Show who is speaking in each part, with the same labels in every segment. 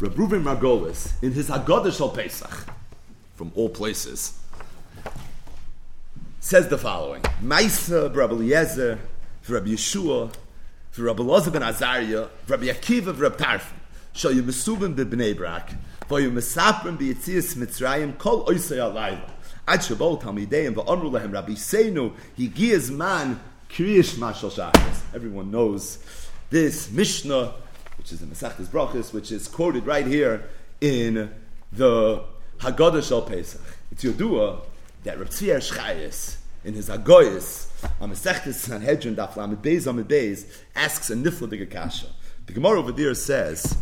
Speaker 1: Reb Reuven Margolis, in his Haggadah Shal Pesach, from all places, says the following: Maisa, Rabbi Eliezer, Rabbi Yeshua, Rabbi Elazar ben Azariah, Rabbi Akiva, Rabbi Tarfon, Shal Yemesubim b'Bnei Brak, V'yu Mesaprim b'Yitzias Mitzrayim, Kol Oisei Alayla. Ad Shabbat Talmideim v'Amru Lehem Rabbi Seinu Higiz Man Kriyish Mashal Shachas. Everyone knows this Mishnah, which is in Masechtas Brachas, which is quoted right here in the Haggadah Shal Pesach. It's Yodua that Reb Tzvier Shchayis in his Hagoyis on Masechtas Sanhedrin Daf Lamed Beis Amid Beis asks a nifla kasha. The Gemara over there says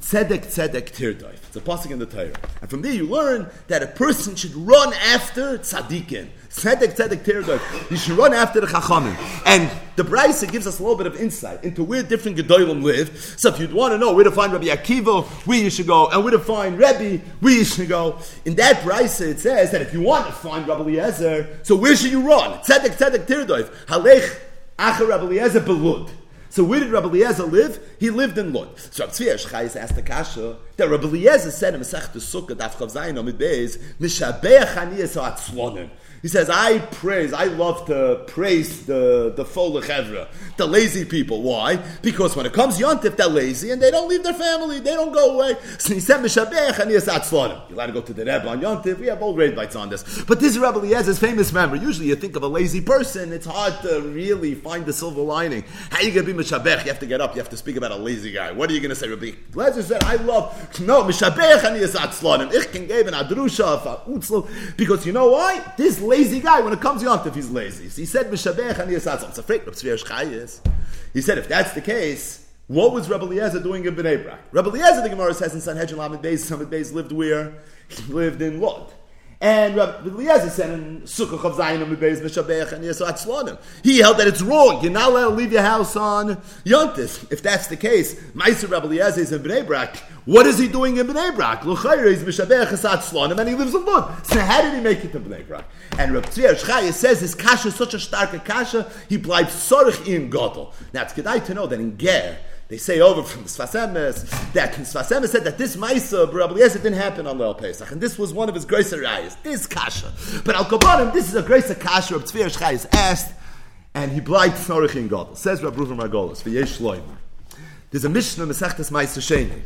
Speaker 1: Tzedek tzedek tirdoif. It's a passing in the Torah. And from there you learn that a person should run after tzaddikin. Tzedek tzedek tirdoif. You should run after the chachamim. And the Brisa gives us a little bit of insight into where different gedolim live. So if you'd want to know where to find Rabbi Akiva, where you should go, and where to find Rebbe, where you should go, in that Brisa it says that if you want to find Rabbi Eliezer, so where should you run? Tzedek tzedek tirdoif. Halech acher Rabbi Eliezer belud. So where did Rabbi Eliezer live? He lived in Lod. So Rabbi Tzvi asked the Kasha that Rabbi Eliezer said in Masech Sukkah, Daf Chav Zayin Amid Beis, Mishabeach Aniyas Atzlonim. He says, I praise, I love to praise the, the Fola Chevra, the lazy people. Why? Because when it comes Yontif, they're lazy and they don't leave their family, they don't go away. So he said, Mishabech and You're allowed to go to the Rebbe on Yontif. We have old raid bites on this. But this is Rabbi Eliezer's famous memory. Usually you think of a lazy person, it's hard to really find the silver lining. How are you going to be Mishabech? You have to get up, you have to speak about a lazy guy. What are you going to say, Rabbi? Eliezer said, I love, no, Mishabech and Yesatzlonim. Ich can give an Adrusha, a utzlo. because you know why? This lazy guy, when it comes to Yontif, he's lazy. He said, Mishabech and Yisatz. It's afraid of He said, if that's the case, what was Rabbi Eliezer doing in Bnei Brak? Rabbi Eliezer, the Gemara says in Sanhedrin Lamed Beis, Lamed Beis lived where? He lived in Lod. And Rabbi Eliezer said in Sukkah of Zayin and Beis Mishabech and Yisat Slonim. He held that it's wrong. You're not allowed to leave your house on Yontif. If that's the case, Meiser Rabbi Eliezer is in Bnei Brak. What is he doing in Bnei Brak? L'chayr is Mishabech Yisat Slonim and he lives Lod. So how did he make it to Bnei Brak? And Rabbi Tzvier Shchaya says his kasha is such a stark kasha, he bleibt sorich in Godel. Now it's good to know that in Ger, they say over from Sfas Emes that Sfas Emes said that this Maisa Rabbi Eliezer didn't happen on Leil Pesach, and this was one of his greater rayas. This kasha, but Al Kabanim, this is a greater kasha. Rabbi Tzvi Shchai is asked, and he blight Snorich in God. Says Rabbi Reuven Margolis for Yesh Loimer. There's a Mishnah Masechtas Maisa Sheni.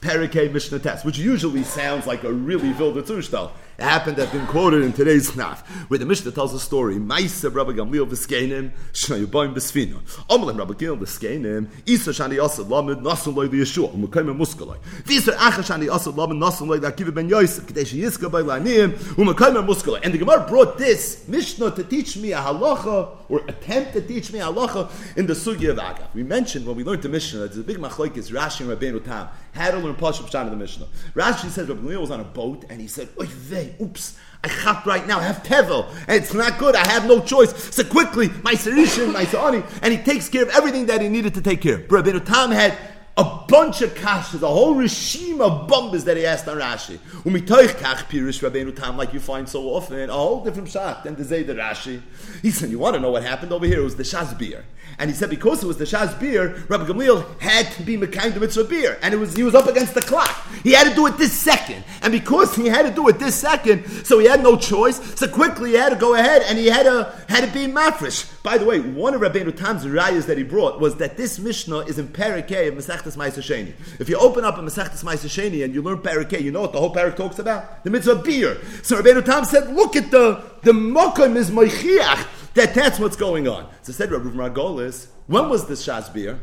Speaker 1: Perikei Mishnah Test, which usually sounds like a really Vilda Tushtal. It happened to have been quoted in today's Snaf, where the Mishnah tells a story. Maisa Rabbi Gamliel v'skenim, Shnayubayim b'sfina. Omelim Rabbi Gamliel v'skenim, Isa shani asad lamed, nasun loy v'yeshua, umekayim muskaloi. V'isa acha shani asad lamed, nasun loy v'akiva ben Yosef, kadesh yiska by laniyim, umekayim muskaloi. And the Gemara brought this Mishnah to teach me a halacha, or attempt to teach me a halacha in the Sugya of Agav. We mentioned when we learned the Mishnah, there's a big machlokes, Rashi and Rabbeinu Tam, how to learn Pashup Pshan of the Mishnah. Rashi says Rabbi Gamliel was on a boat, and he said, oy vey, oops, I chap right now, I have tevel, and it's not good, I have no choice. So quickly, my Sarishan, my Sa'ani, and he takes care of everything that he needed to take care of. Rabbi Tam had a bunch of kashas, a whole regime of bombas that he asked on Rashi. Umitoich kach pirish Rabbeinu Tam, like you find so often, a whole different shot than the Zayda Rashi. He said, you want to know what happened over here? It was the Shaz beer. And he said, because it was the Shaz beer, Rabbi Gamliel had to be Mekayim the mitzvah beer. And it was, he was up against the clock. He had to do it this second. And because he had to do it this second, so he had no choice, so quickly he had to go ahead and he had to, had to be mafresh. By the way, one of Rabbeinu Tam's rayas that he brought was that this Mishnah is in Perikei of Masech Sheni. If you open up a Masechtas Ma'aser Sheni and you learn Parakeh, you know what the whole parak talks about? The mitzvah beer. So Rabbeinu Tam said, look at the, the mokum is moichiach, that that's what's going on. So said Rabbi Margolis, when was this Shas beer?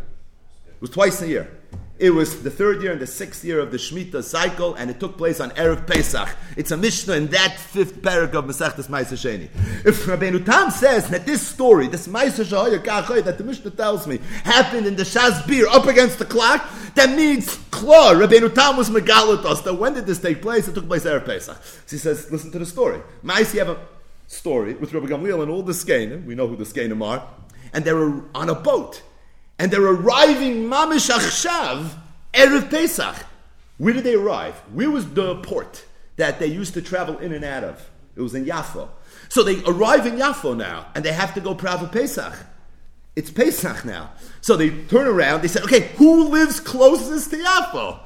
Speaker 1: It was twice a year. It was the third year and the sixth year of the Shemitah cycle, and it took place on Erev Pesach. It's a Mishnah in that fifth parak of Masechtas Ma'aser Sheni. If Rabbeinu Tam says that this story, this Ma'aser Shahoya that the Mishnah tells me, happened in the Shas Bir up against the clock, that means Klar, Rabbeinu Tam was megalatos. That when did this take place? It took place Erev Pesach. So he says, listen to the story. Ma'aser, you have a story with Rabbi Gamliel and all the Skanim. We know who the Skanim are. And they were on a boat and they're arriving mamish achshav erev Pesach. Where did they arrive? Where was the port that they used to travel in and out of? It was in Yafo. So they arrive in Yafo now, and they have to go Prav Pesach. It's Pesach now. So they turn around, they said, okay, who lives closest to Yafo?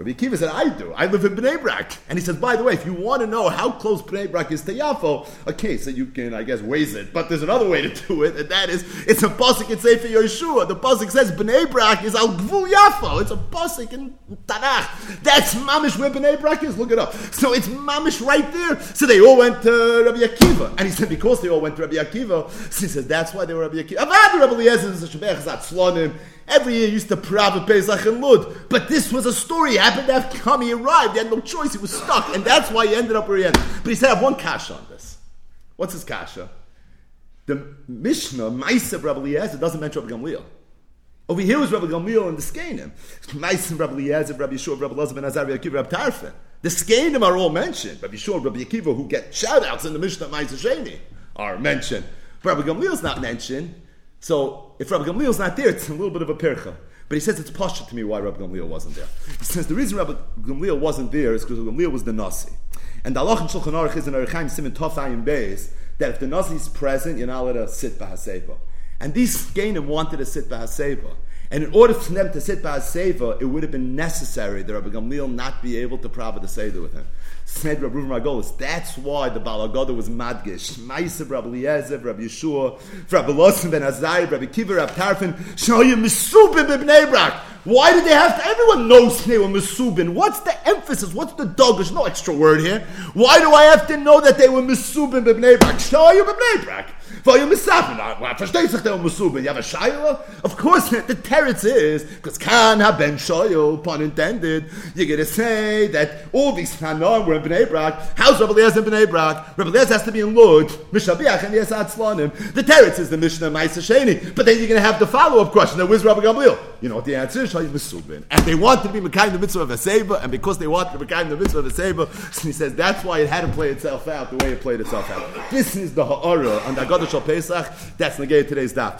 Speaker 1: Rabbi Akiva said, I do. I live in Bnei Brak. And he says, by the way, if you want to know how close Bnei Brak is to Yafo, okay, so you can, I guess, waze it. But there's another way to do it, and that is, it's a pasuk in Sefer Yeshua. The pasuk says Bnei Brak is al Gvul Yafo. It's a pasuk in Tanakh. That's mamish where Bnei Brak is. Look it up. So it's mamish right there. So they all went to Rabbi Akiva. And he said, because they all went to Rabbi Akiva, so he says, that's why they were Rabbi Akiva. Every year used to prove Pesach and Lud. But this was a story. He happened to have come. He arrived. He had no choice. He was stuck. And that's why he ended up where he ended. But he said, I have one kasha on this. What's his kasha? The Mishnah, Maisa Rabbi Eliezer, doesn't mention Rabbi Gamliel. Over here was Rabbi Gamliel and the Skanim. Maisa Rabbi Eliezer, Rabbi Yeshua, Rabbi Elazar ben Azar, Rabbi Tarfin. The Skanim are all mentioned. Rabbi Yeshua, Rabbi Akiva, who get shout-outs in the Mishnah Maisa Sheni, are mentioned. Rabbi Gamliel is not mentioned. So if Rabbi Gamliel is not there, it's a little bit of a pircha. But he says it's posture to me why Rabbi Gamliel wasn't there. He says the reason Rabbi Gamliel wasn't there is because Gamliel was the Nasi. And the Allah in Shulchan Aruch is in Aruchaim Simon Tofayim Beis that if the Nasi is present, you're not allowed to sit Bahaseba. And these Gainim wanted to sit Bahaseba. And in order for them to sit Bahaseba, it would have been necessary that Rabbi Gamliel not be able to prava the Seder with him. Said Rabbi Margolis. That's why the Balagoda was madgish. Ma'aser Rabbi Eliezer, Rabbi Yeshua, Rabbi Losson ben Azai, Rabbi Kiva, Rabbi Tarfin, Shoyim Mesubin b'Bnei. Why did they have to? Everyone knows they were Mesubin. What's the emphasis? What's the dog? No extra word here. Why do I have to know that they were Mesubin b'Bnei Brak? Shoyim b'Bnei. Weil you misafen, verstehst sich der Musubin? Um you have a shayla? Of course, the teretz is, because Khan ha ben shoyl, pun intended, you're going to say that all these Hanon were in Bnei Brak. How's Rabbi Eliezer in Bnei Brak? Rabbi Eliezer has to be in Lud, Mishabiach, and Yes Atzlanim. The teretz is the Mishnah Maisa Sheni. But then you're going to have the follow-up question, now where's Rabbi Gamliel? You know what the answer is? And they want to be Mekayim the mitzvah of a Seba, and because they want to be Mekayim the mitzvah of a Seba, he says that's why it had to play itself out the way it played itself out. This is the Ha'ara, and I got Shal Pesach. That's negate today's daf.